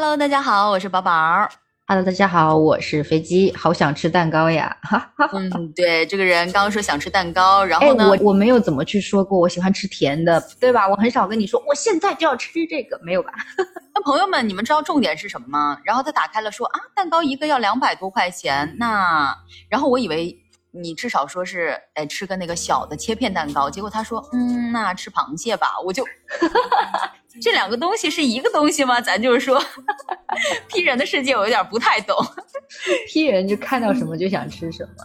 Hello，大家好，我是宝宝。Hello，大家好，我是飞机，好想吃蛋糕呀！哈哈。嗯，对，这个人刚刚说想吃蛋糕，然 哎，后呢，我我没有怎么去说过我喜欢吃甜的，对吧？我很少跟你说我现在就要吃这个，没有吧？那朋友们，你们知道重点是什么吗？然后他打开了说啊，蛋糕一个要两百多块钱，那然后我以为你至少说是哎吃个那个小的切片蛋糕，结果他说嗯，那吃螃蟹吧，我就 这两个东西是一个东西吗？咱就是说，P 人的世界我有点不太懂。P 人就看到什么就想吃什么，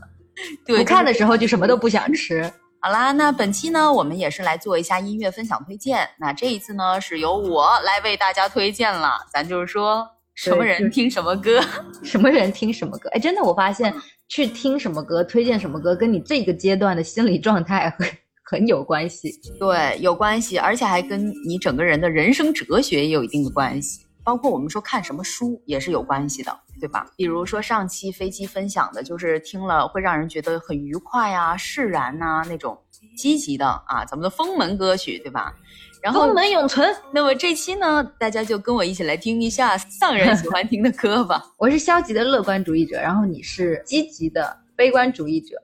对，不看的时候就什么都不想吃。好啦，那本期呢，我们也是来做一下音乐分享推荐。那这一次呢，是由我来为大家推荐了。咱就是说，什么人听什么歌。什么人听什么歌？哎，真的，我发现去听什么歌、推荐什么歌，跟你这个阶段的心理状态很很有关系。对，有关系，而且还跟你整个人的人生哲学也有一定的关系。包括我们说看什么书也是有关系的，对吧？比如说上期飞机分享的，就是听了会让人觉得很愉快啊、释然呐、那种积极的啊，咱们的封门歌曲，对吧？然后封门永存，那么这期呢，大家就跟我一起来听一下丧人喜欢听的歌吧。我是消极的乐观主义者，然后你是积极的悲观主义者。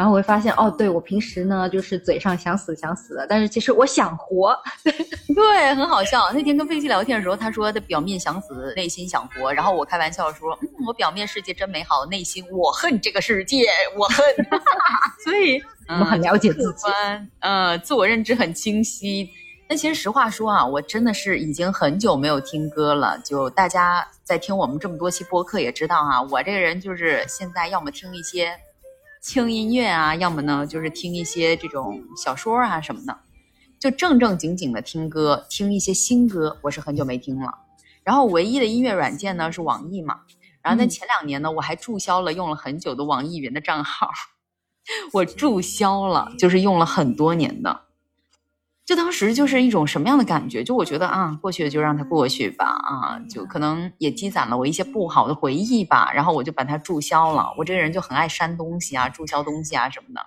然后我会发现，哦，对我平时呢就是嘴上想死想死的，但是其实我想活。对，很好笑。那天跟飞机聊天的时候，他说他表面想死，内心想活。然后我开玩笑说，嗯，我表面世界真美好，内心我恨这个世界，我恨。所以 我们很了解自客己。嗯，呃，自我认知很清晰。那其实实话说啊，我真的是已经很久没有听歌了。就大家在听我们这么多期播客也知道啊，我这个人就是现在要么听一些轻音乐啊，要么呢就是听一些这种小说啊什么的，就正正经经的听歌，听一些新歌，我是很久没听了。然后唯一的音乐软件呢是网易嘛，然后在嗯前两年呢，我还注销了用了很久的网易云的账号。我注销了，就是用了很多年的。就当时就是一种什么样的感觉？就我觉得啊，过去的就让它过去吧，啊，就可能也积攒了我一些不好的回忆吧，然后我就把它注销了。我这个人就很爱删东西啊，注销东西啊什么的，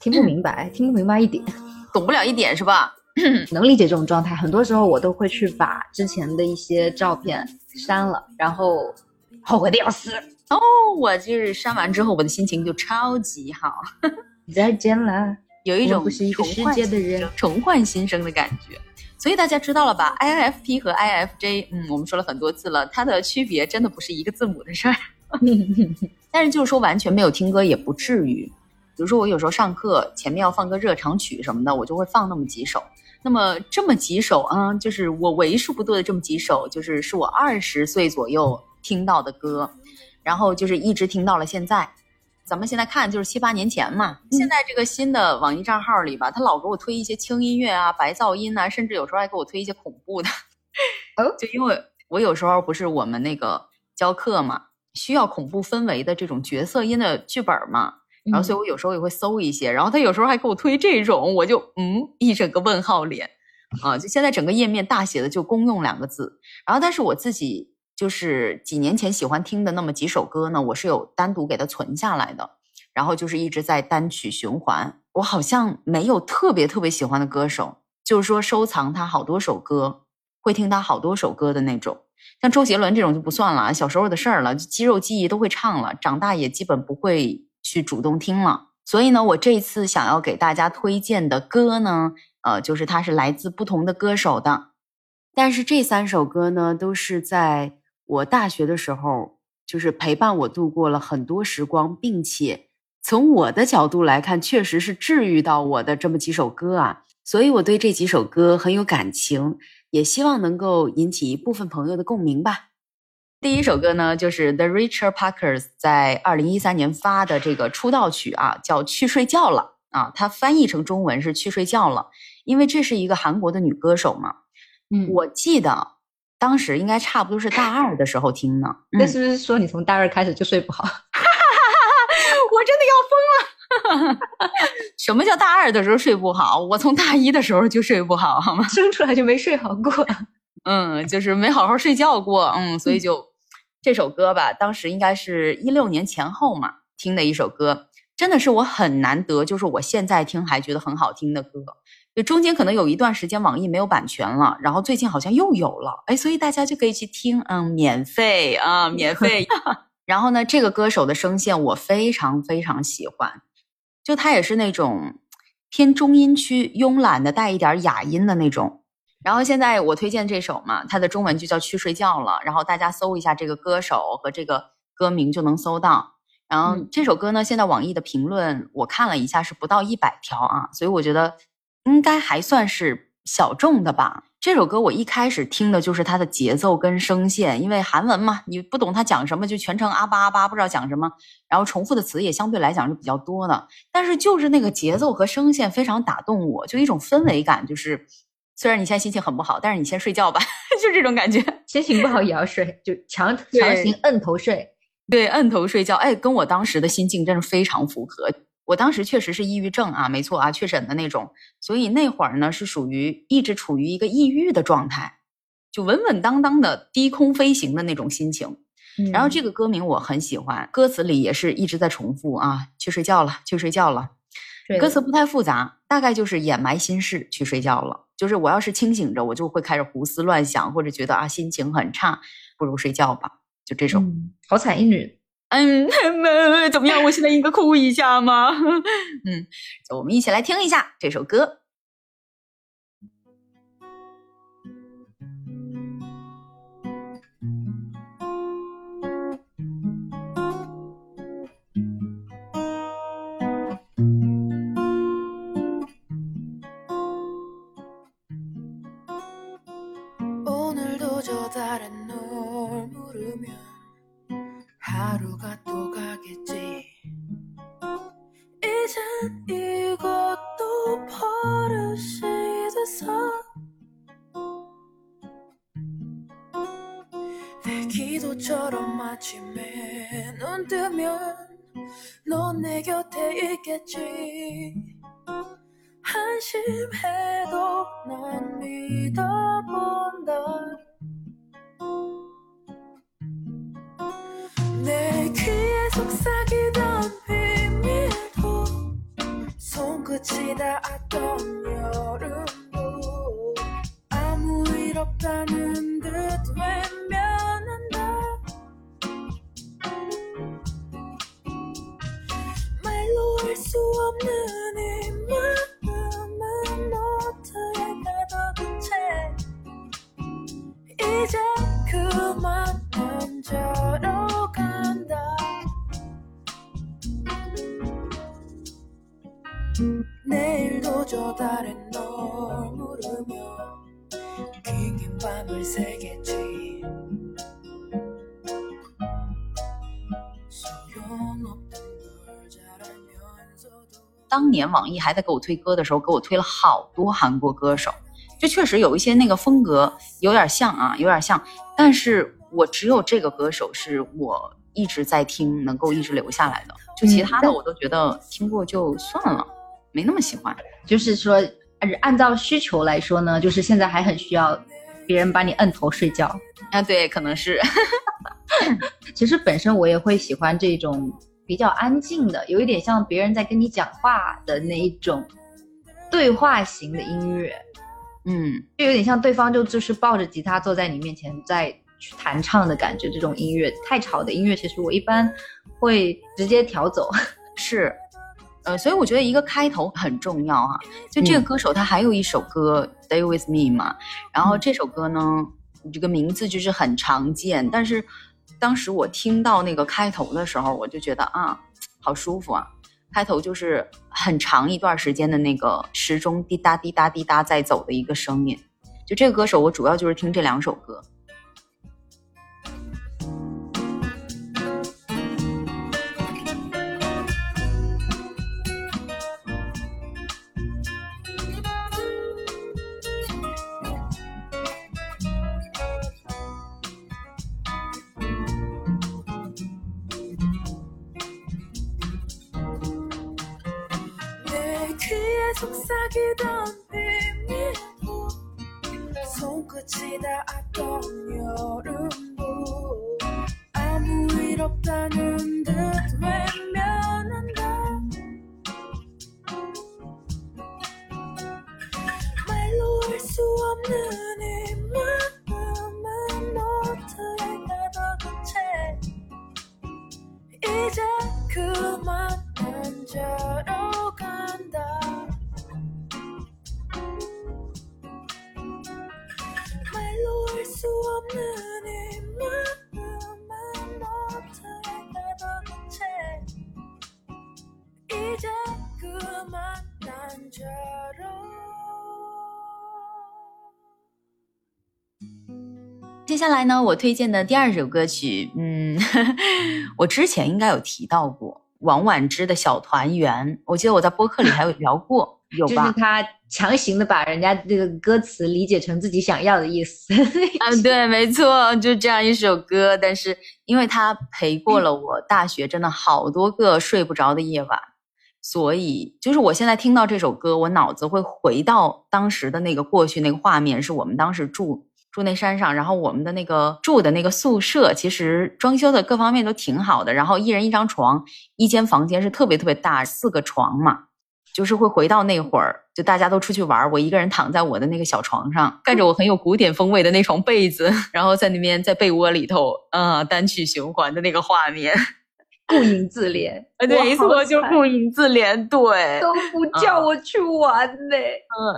听不明白，听不明白一点，懂不了一点是吧？能理解这种状态。很多时候我都会去把之前的一些照片删了，然后后悔的要死。哦，我就是删完之后，我的心情就超级好，再见了，我有一种一个世界的人。重焕新生的感觉。所以大家知道了吧？INFP 和 INFJ，嗯，我们说了很多次了，它的区别真的不是一个字母的事儿。但是就是说完全没有听歌也不至于。比如说我有时候上课前面要放个热场曲什么的，我就会放那么几首。那么这么几首啊，就是我为数不多的这么几首，就是是我二十岁左右听到的歌，然后就是一直听到了现在。咱们现在看就是七八年前嘛，现在这个新的网易账号里吧，他老给我推一些轻音乐啊、白噪音啊，甚至有时候还给我推一些恐怖的。哦 就因为我有时候不是我们那个教课嘛，需要恐怖氛围的这种角色音的剧本嘛，然后所以我有时候也会搜一些，然后他有时候还给我推这种，我就嗯一整个问号脸啊！就现在整个页面大写的就公用两个字，然后但是我自己就是几年前喜欢听的那么几首歌呢，我是有单独给它存下来的，然后就是一直在单曲循环。我好像没有特别特别喜欢的歌手，就是说收藏他好多首歌，会听他好多首歌的那种。像周杰伦这种就不算了，小时候的事儿了，肌肉记忆都会唱了，长大也基本不会去主动听了。所以呢，我这次想要给大家推荐的歌呢，呃，就是它是来自不同的歌手的，但是这三首歌呢，都是在我大学的时候，就是陪伴我度过了很多时光，并且从我的角度来看，确实是治愈到我的这么几首歌啊。所以我对这几首歌很有感情，也希望能够引起一部分朋友的共鸣吧。第一首歌呢，就是 The Richard Parkers 在二零一三年发的这个出道曲啊，叫《去睡觉了》啊，它翻译成中文是“去睡觉了”，因为这是一个韩国的女歌手嘛。嗯，我记得当时应该差不多是大二的时候听呢。嗯那是不是说你从大二开始就睡不好？我真的要疯了！什么叫大二的时候睡不好？我从大一的时候就睡不好，好吗？生出来就没睡好过。嗯，就是没好好睡觉过，嗯，所以就、这首歌吧，当时应该是一六年前后嘛听的一首歌，真的是我很难得，就是我现在听还觉得很好听的歌。就中间可能有一段时间网易没有版权了，然后最近好像又有了，哎，所以大家就可以去听，嗯，免费啊，免费。然后呢，这个歌手的声线我非常非常喜欢，就他也是那种偏中音区、慵懒的，带一点哑音的那种。然后现在我推荐这首嘛，它的中文就叫《去睡觉了》，然后大家搜一下这个歌手和这个歌名就能搜到。然后这首歌呢，现在网易的评论我看了一下是不到一百条啊，所以我觉得。应该还算是小众的吧。这首歌我一开始听的就是它的节奏跟声线，因为韩文嘛，你不懂它讲什么，就全程阿巴阿巴，不知道讲什么，然后重复的词也相对来讲是比较多的。但是就是那个节奏和声线非常打动我，就一种氛围感，就是虽然你现在心情很不好，但是你先睡觉吧，就这种感觉。心情不好也要睡，就强强行摁头睡。对，摁头睡觉，哎，跟我当时的心境真是非常符合。我当时确实是抑郁症啊，没错啊，确诊的那种，所以那会儿呢是属于一直处于一个抑郁的状态，就稳稳当当的低空飞行的那种心情。然后这个歌名我很喜欢，歌词里也是一直在重复啊，去睡觉了，去睡觉了。歌词不太复杂，大概就是掩埋心事，去睡觉了。就是我要是清醒着，我就会开始胡思乱想，或者觉得啊心情很差，不如睡觉吧。就这种，好惨一女。嗯，怎么样？我现在应该哭一下吗？嗯，我们一起来听一下这首歌。 들여다본다 내 귀에 속삭이던 비밀도 손끝이 닿았던 当年网易还在给我推歌的时候，给我推了好多韩国歌手，就确实有一些那个风格有点像啊，有点像。但是我只有这个歌手是我一直在听，能够一直留下来的。就其他的我都觉得听过就算了，没那么喜欢。就是说，按按照需求来说呢，就是现在还很需要别人把你摁头睡觉啊。对，可能是。其实本身我也会喜欢这种。比较安静的，有一点像别人在跟你讲话的那一种对话型的音乐，嗯，就有点像对方就就是抱着吉他坐在你面前在去弹唱的感觉。这种音乐太吵的音乐，其实我一般会直接调走。是，呃，所以我觉得一个开头很重要啊。就这个歌手他还有一首歌《Stay with Me》嘛，然后这首歌呢，这个名字就是很常见，但是。当时我听到那个开头的时候，我就觉得啊，好舒服啊！开头就是很长一段时间的那个时钟滴答滴答滴答在走的一个声音。就这个歌手，我主要就是听这两首歌。 속삭이던 비밀도 손끝이 다 接下来呢，我推荐的第二首歌曲，嗯，我之前应该有提到过王婉之的小团圆，我记得我在播客里还有聊过，有吧？就是他强行的把人家这个歌词理解成自己想要的意思。嗯，对，没错，就这样一首歌，但是因为他陪过了我大学真的好多个睡不着的夜晚，所以就是我现在听到这首歌，我脑子会回到当时的那个过去那个画面，是我们当时住。住那山上，然后我们的那个住的那个宿舍，其实装修的各方面都挺好的。然后一人一张床，一间房间是特别特别大，四个床嘛，就是会回到那会儿，就大家都出去玩，我一个人躺在我的那个小床上，盖着我很有古典风味的那床被子，然后在那边在被窝里头，啊，单曲循环的那个画面。顾影自怜，对，没错，就顾影自怜，对，都不叫我去玩呢。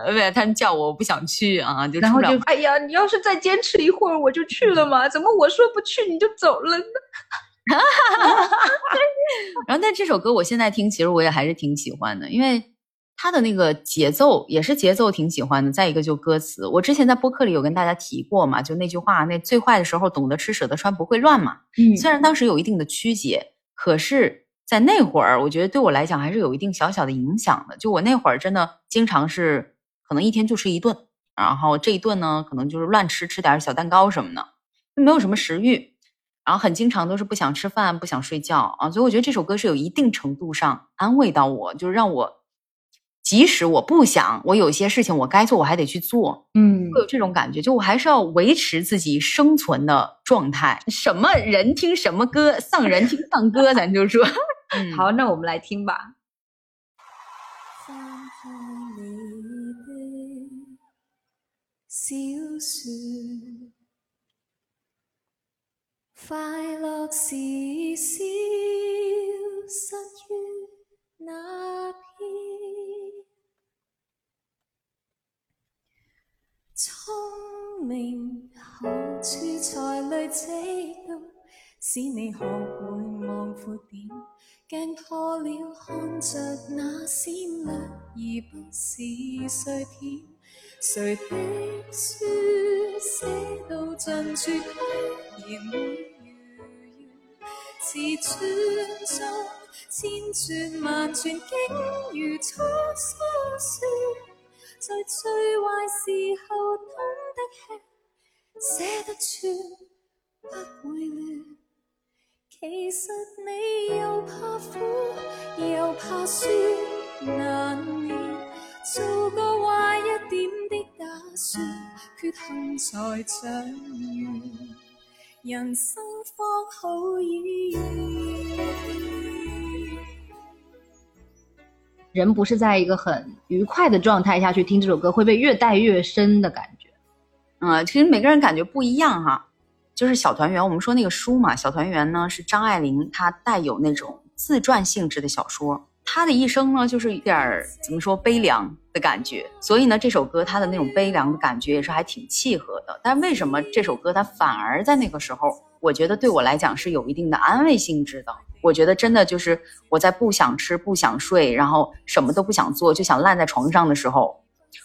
嗯，对，他们叫我，我不想去啊，就然后就，哎呀，你要是再坚持一会儿，我就去了嘛。怎么我说不去你就走了呢？然后，但这首歌我现在听，其实我也还是挺喜欢的，因为它的那个节奏也是节奏挺喜欢的。再一个就歌词，我之前在播客里有跟大家提过嘛，就那句话，那最坏的时候懂得吃舍得穿不会乱嘛。嗯，虽然当时有一定的曲解。可是，在那会儿，我觉得对我来讲还是有一定小小的影响的。就我那会儿真的经常是，可能一天就吃一顿，然后这一顿呢，可能就是乱吃，吃点小蛋糕什么的，就没有什么食欲，然后很经常都是不想吃饭，不想睡觉啊。所以我觉得这首歌是有一定程度上安慰到我，就是让我。即使我不想，我有些事情我该做，我还得去做。嗯，会有这种感觉，就我还是要维持自己生存的状态。什么人听什么歌，丧人听丧歌，咱就说。好，那我们来听吧。快乐是那聪明好处才累积到，使你学会望阔点。镜破了，看着那闪亮，而不是碎片。谁的书写到尽处，居然会如愿？是传中千转万转，竟如初所说。在最坏时候懂得吃，舍得穿，不会乱。其实你又怕苦，又怕酸，难免做个坏一点的打算，缺陷才长远，人生方好意愿。人不是在一个很愉快的状态下去听这首歌，会被越带越深的感觉。嗯，其实每个人感觉不一样哈。就是小团圆，我们说那个书嘛，小团圆呢是张爱玲她带有那种自传性质的小说，她的一生呢就是有点怎么说悲凉的感觉。所以呢，这首歌它的那种悲凉的感觉也是还挺契合的。但为什么这首歌它反而在那个时候，我觉得对我来讲是有一定的安慰性质的？我觉得真的就是我在不想吃、不想睡，然后什么都不想做，就想烂在床上的时候，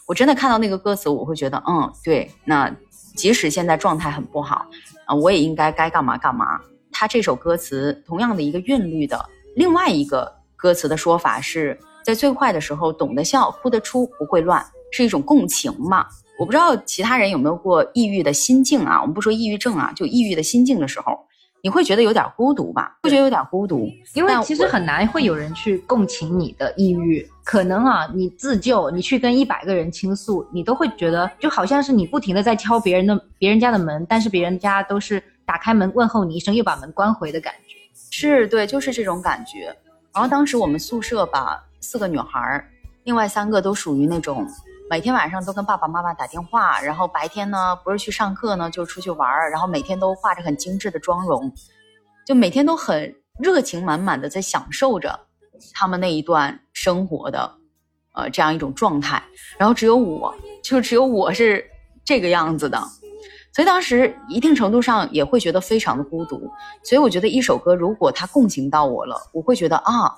我真的看到那个歌词，我会觉得，嗯，对，那即使现在状态很不好，啊，我也应该该干嘛干嘛。他这首歌词同样的一个韵律的另外一个歌词的说法是在最坏的时候懂得笑，哭得出，不会乱，是一种共情嘛？我不知道其他人有没有过抑郁的心境啊？我们不说抑郁症啊，就抑郁的心境的时候。你会觉得有点孤独吧？会觉得有点孤独，因为其实很难会有人去共情你的抑郁。可能啊，你自救，你去跟一百个人倾诉，你都会觉得就好像是你不停的在敲别人的别人家的门，但是别人家都是打开门问候你一声，又把门关回的感觉。是对，就是这种感觉。然后当时我们宿舍吧，四个女孩，另外三个都属于那种。每天晚上都跟爸爸妈妈打电话，然后白天呢不是去上课呢，就是出去玩儿，然后每天都画着很精致的妆容，就每天都很热情满满的在享受着他们那一段生活的，呃，这样一种状态。然后只有我，就只有我是这个样子的，所以当时一定程度上也会觉得非常的孤独。所以我觉得一首歌如果它共情到我了，我会觉得啊，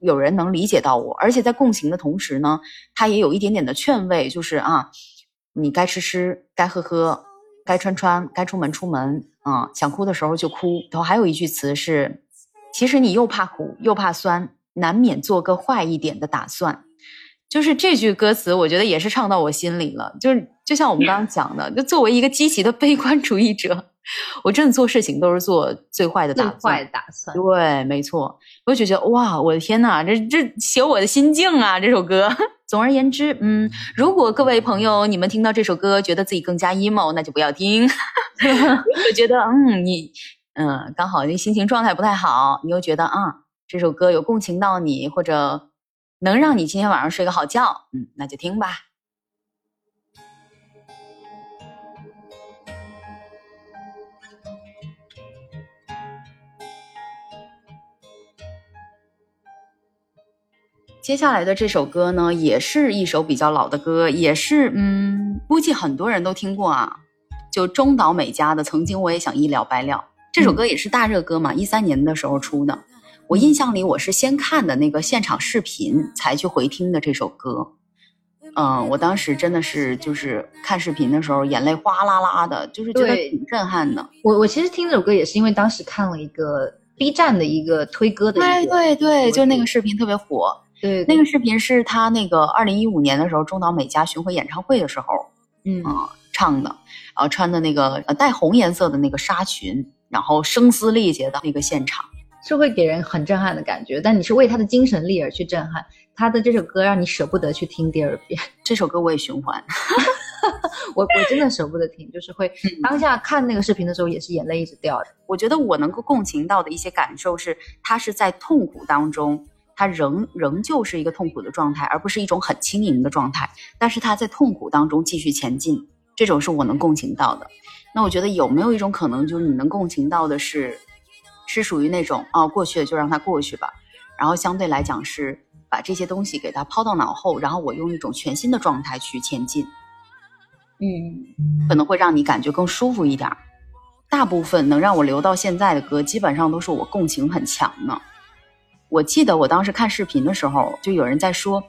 有人能理解到我，而且在共情的同时呢，他也有一点点的劝慰，就是啊，你该吃吃，该喝喝，该穿穿，该出门出门啊，想哭的时候就哭。然后还有一句词是。其实你又怕苦又怕酸，难免做个坏一点的打算。就是这句歌词，我觉得也是唱到我心里了。就是就像我们刚刚讲的，就作为一个积极的悲观主义者，我真的做事情都是做最坏的打算。最坏的打算，对，没错。我就觉得哇，我的天呐，这这写我的心境啊！这首歌。总而言之，嗯，如果各位朋友你们听到这首歌，觉得自己更加 emo，那就不要听。我觉得，嗯，你。嗯，刚好你心情状态不太好，你又觉得啊，这首歌有共情到你，或者能让你今天晚上睡个好觉，嗯，那就听吧。接下来的这首歌呢，也是一首比较老的歌，也是嗯，估计很多人都听过啊，就中岛美嘉的《曾经我也想一了百了》。这首歌也是大热歌嘛，一三年的时候出的。我印象里，我是先看的那个现场视频，才去回听的这首歌。嗯，我当时真的是就是看视频的时候，眼泪哗啦啦的，就是觉得挺震撼的。我我其实听这首歌也是因为当时看了一个 B 站的一个推歌的，对对对，就那个视频特别火。对，那个视频是他那个二零一五年的时候中岛美嘉巡回演唱会的时候，嗯唱的，然后穿的那个呃带红颜色的那个纱裙。然后声嘶力竭的那个现场，是会给人很震撼的感觉。但你是为他的精神力而去震撼，他的这首歌让你舍不得去听第二遍。这首歌我也循环，我我真的舍不得听，就是会当下看那个视频的时候也是眼泪一直掉的。我觉得我能够共情到的一些感受是，他是在痛苦当中，他仍仍旧是一个痛苦的状态，而不是一种很轻盈的状态。但是他在痛苦当中继续前进，这种是我能共情到的。那我觉得有没有一种可能，就是你能共情到的是，是属于那种哦，过去了就让它过去吧，然后相对来讲是把这些东西给它抛到脑后，然后我用一种全新的状态去前进，嗯，可能会让你感觉更舒服一点。大部分能让我留到现在的歌，基本上都是我共情很强的。我记得我当时看视频的时候，就有人在说，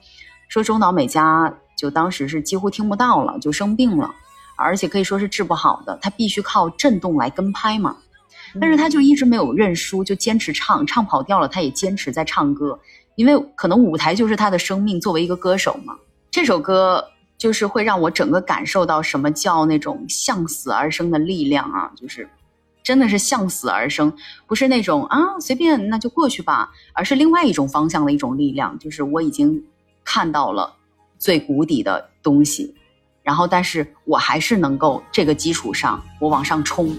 说中岛美嘉就当时是几乎听不到了，就生病了。而且可以说是治不好的，他必须靠震动来跟拍嘛。但是他就一直没有认输，就坚持唱，唱跑调了他也坚持在唱歌，因为可能舞台就是他的生命。作为一个歌手嘛，这首歌就是会让我整个感受到什么叫那种向死而生的力量啊，就是真的是向死而生，不是那种啊随便那就过去吧，而是另外一种方向的一种力量，就是我已经看到了最谷底的东西。然后，但是我还是能够这个基础上，我往上冲。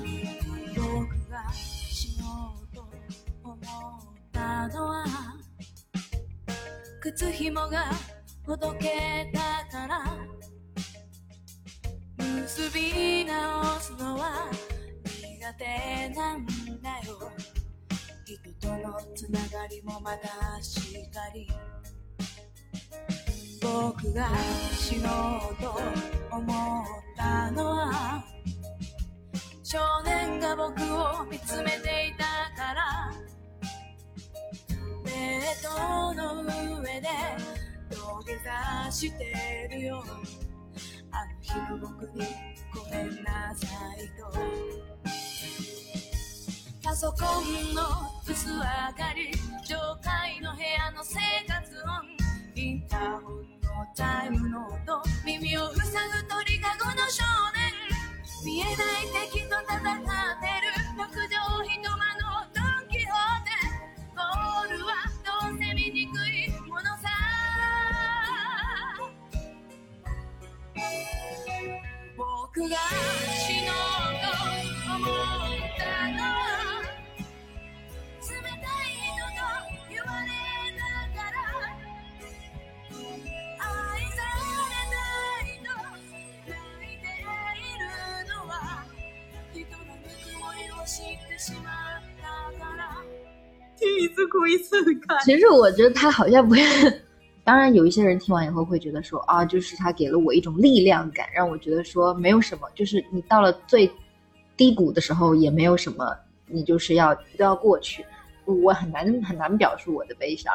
苦手なんだよ。人とのつながりもまたしっかり。僕が死のうと思ったのは少年が僕を見つめていたから。ベッドの上で土下座してるよ。あの日の僕にごめんなさいとパソコンの薄明かり上階の部屋の生活音インターホンのタイムの音耳を塞ぐ鳥かごの少年見えない敵と戦ってる六畳一間のドン・キホーテゴールはどうせ醜いものさ僕が听一次哭一次看。其实我觉得他好像不是，当然有一些人听完以后会觉得说啊，就是他给了我一种力量感，让我觉得说没有什么，就是你到了最低谷的时候也没有什么，你就是要都要过去。我很难很难表述我的悲伤，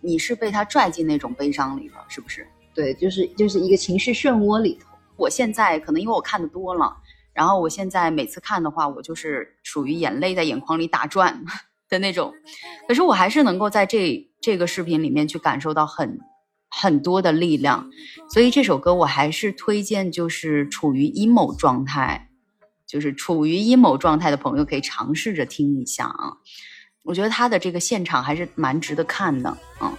你是被他拽进那种悲伤里了，是不是？对，就是就是一个情绪漩涡里头。我现在可能因为我看的多了，然后我现在每次看的话，我就是属于眼泪在眼眶里打转的那种。可是我还是能够在这这个视频里面去感受到很很多的力量，所以这首歌我还是推荐，就是处于 emo 状态，就是处于 emo 状态的朋友可以尝试着听一下啊。我觉得他的这个现场还是蛮值得看的，嗯，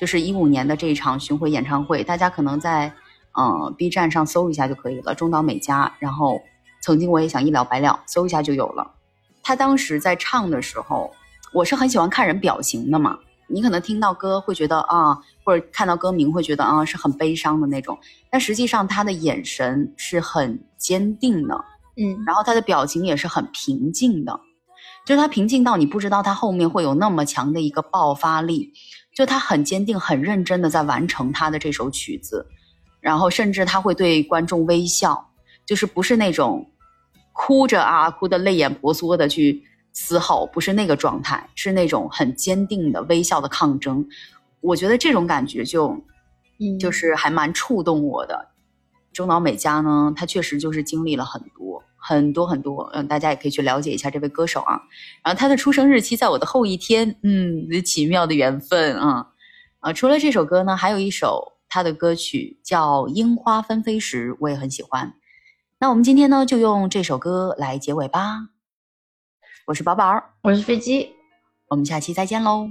就是一五年的这一场巡回演唱会，大家可能在。嗯，B 站上搜一下就可以了，中岛美嘉。然后，曾经我也想一了百了，搜一下就有了。他当时在唱的时候，我是很喜欢看人表情的嘛。你可能听到歌会觉得啊，或者看到歌名会觉得啊，是很悲伤的那种。但实际上他的眼神是很坚定的，嗯，然后他的表情也是很平静的，就是他平静到你不知道他后面会有那么强的一个爆发力，就他很坚定、很认真的在完成他的这首曲子。然后甚至他会对观众微笑，就是不是那种哭着啊，哭得泪眼婆娑的去嘶吼，不是那个状态，是那种很坚定的微笑的抗争。我觉得这种感觉就，嗯，就是还蛮触动我的。中岛美嘉呢，她确实就是经历了很多很多很多，嗯，大家也可以去了解一下这位歌手啊。然后她的出生日期在我的后一天，嗯，奇妙的缘分啊啊！除了这首歌呢，还有一首。他的歌曲叫《樱花纷飞时》，我也很喜欢。那我们今天呢，就用这首歌来结尾吧。我是宝宝，我是飞机，我们下期再见喽。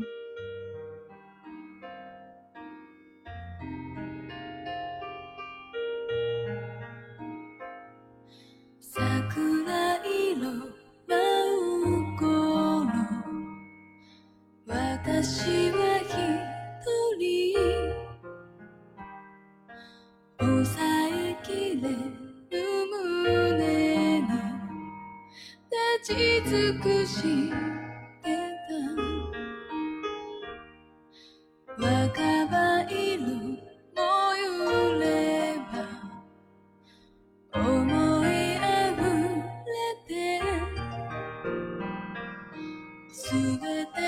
教え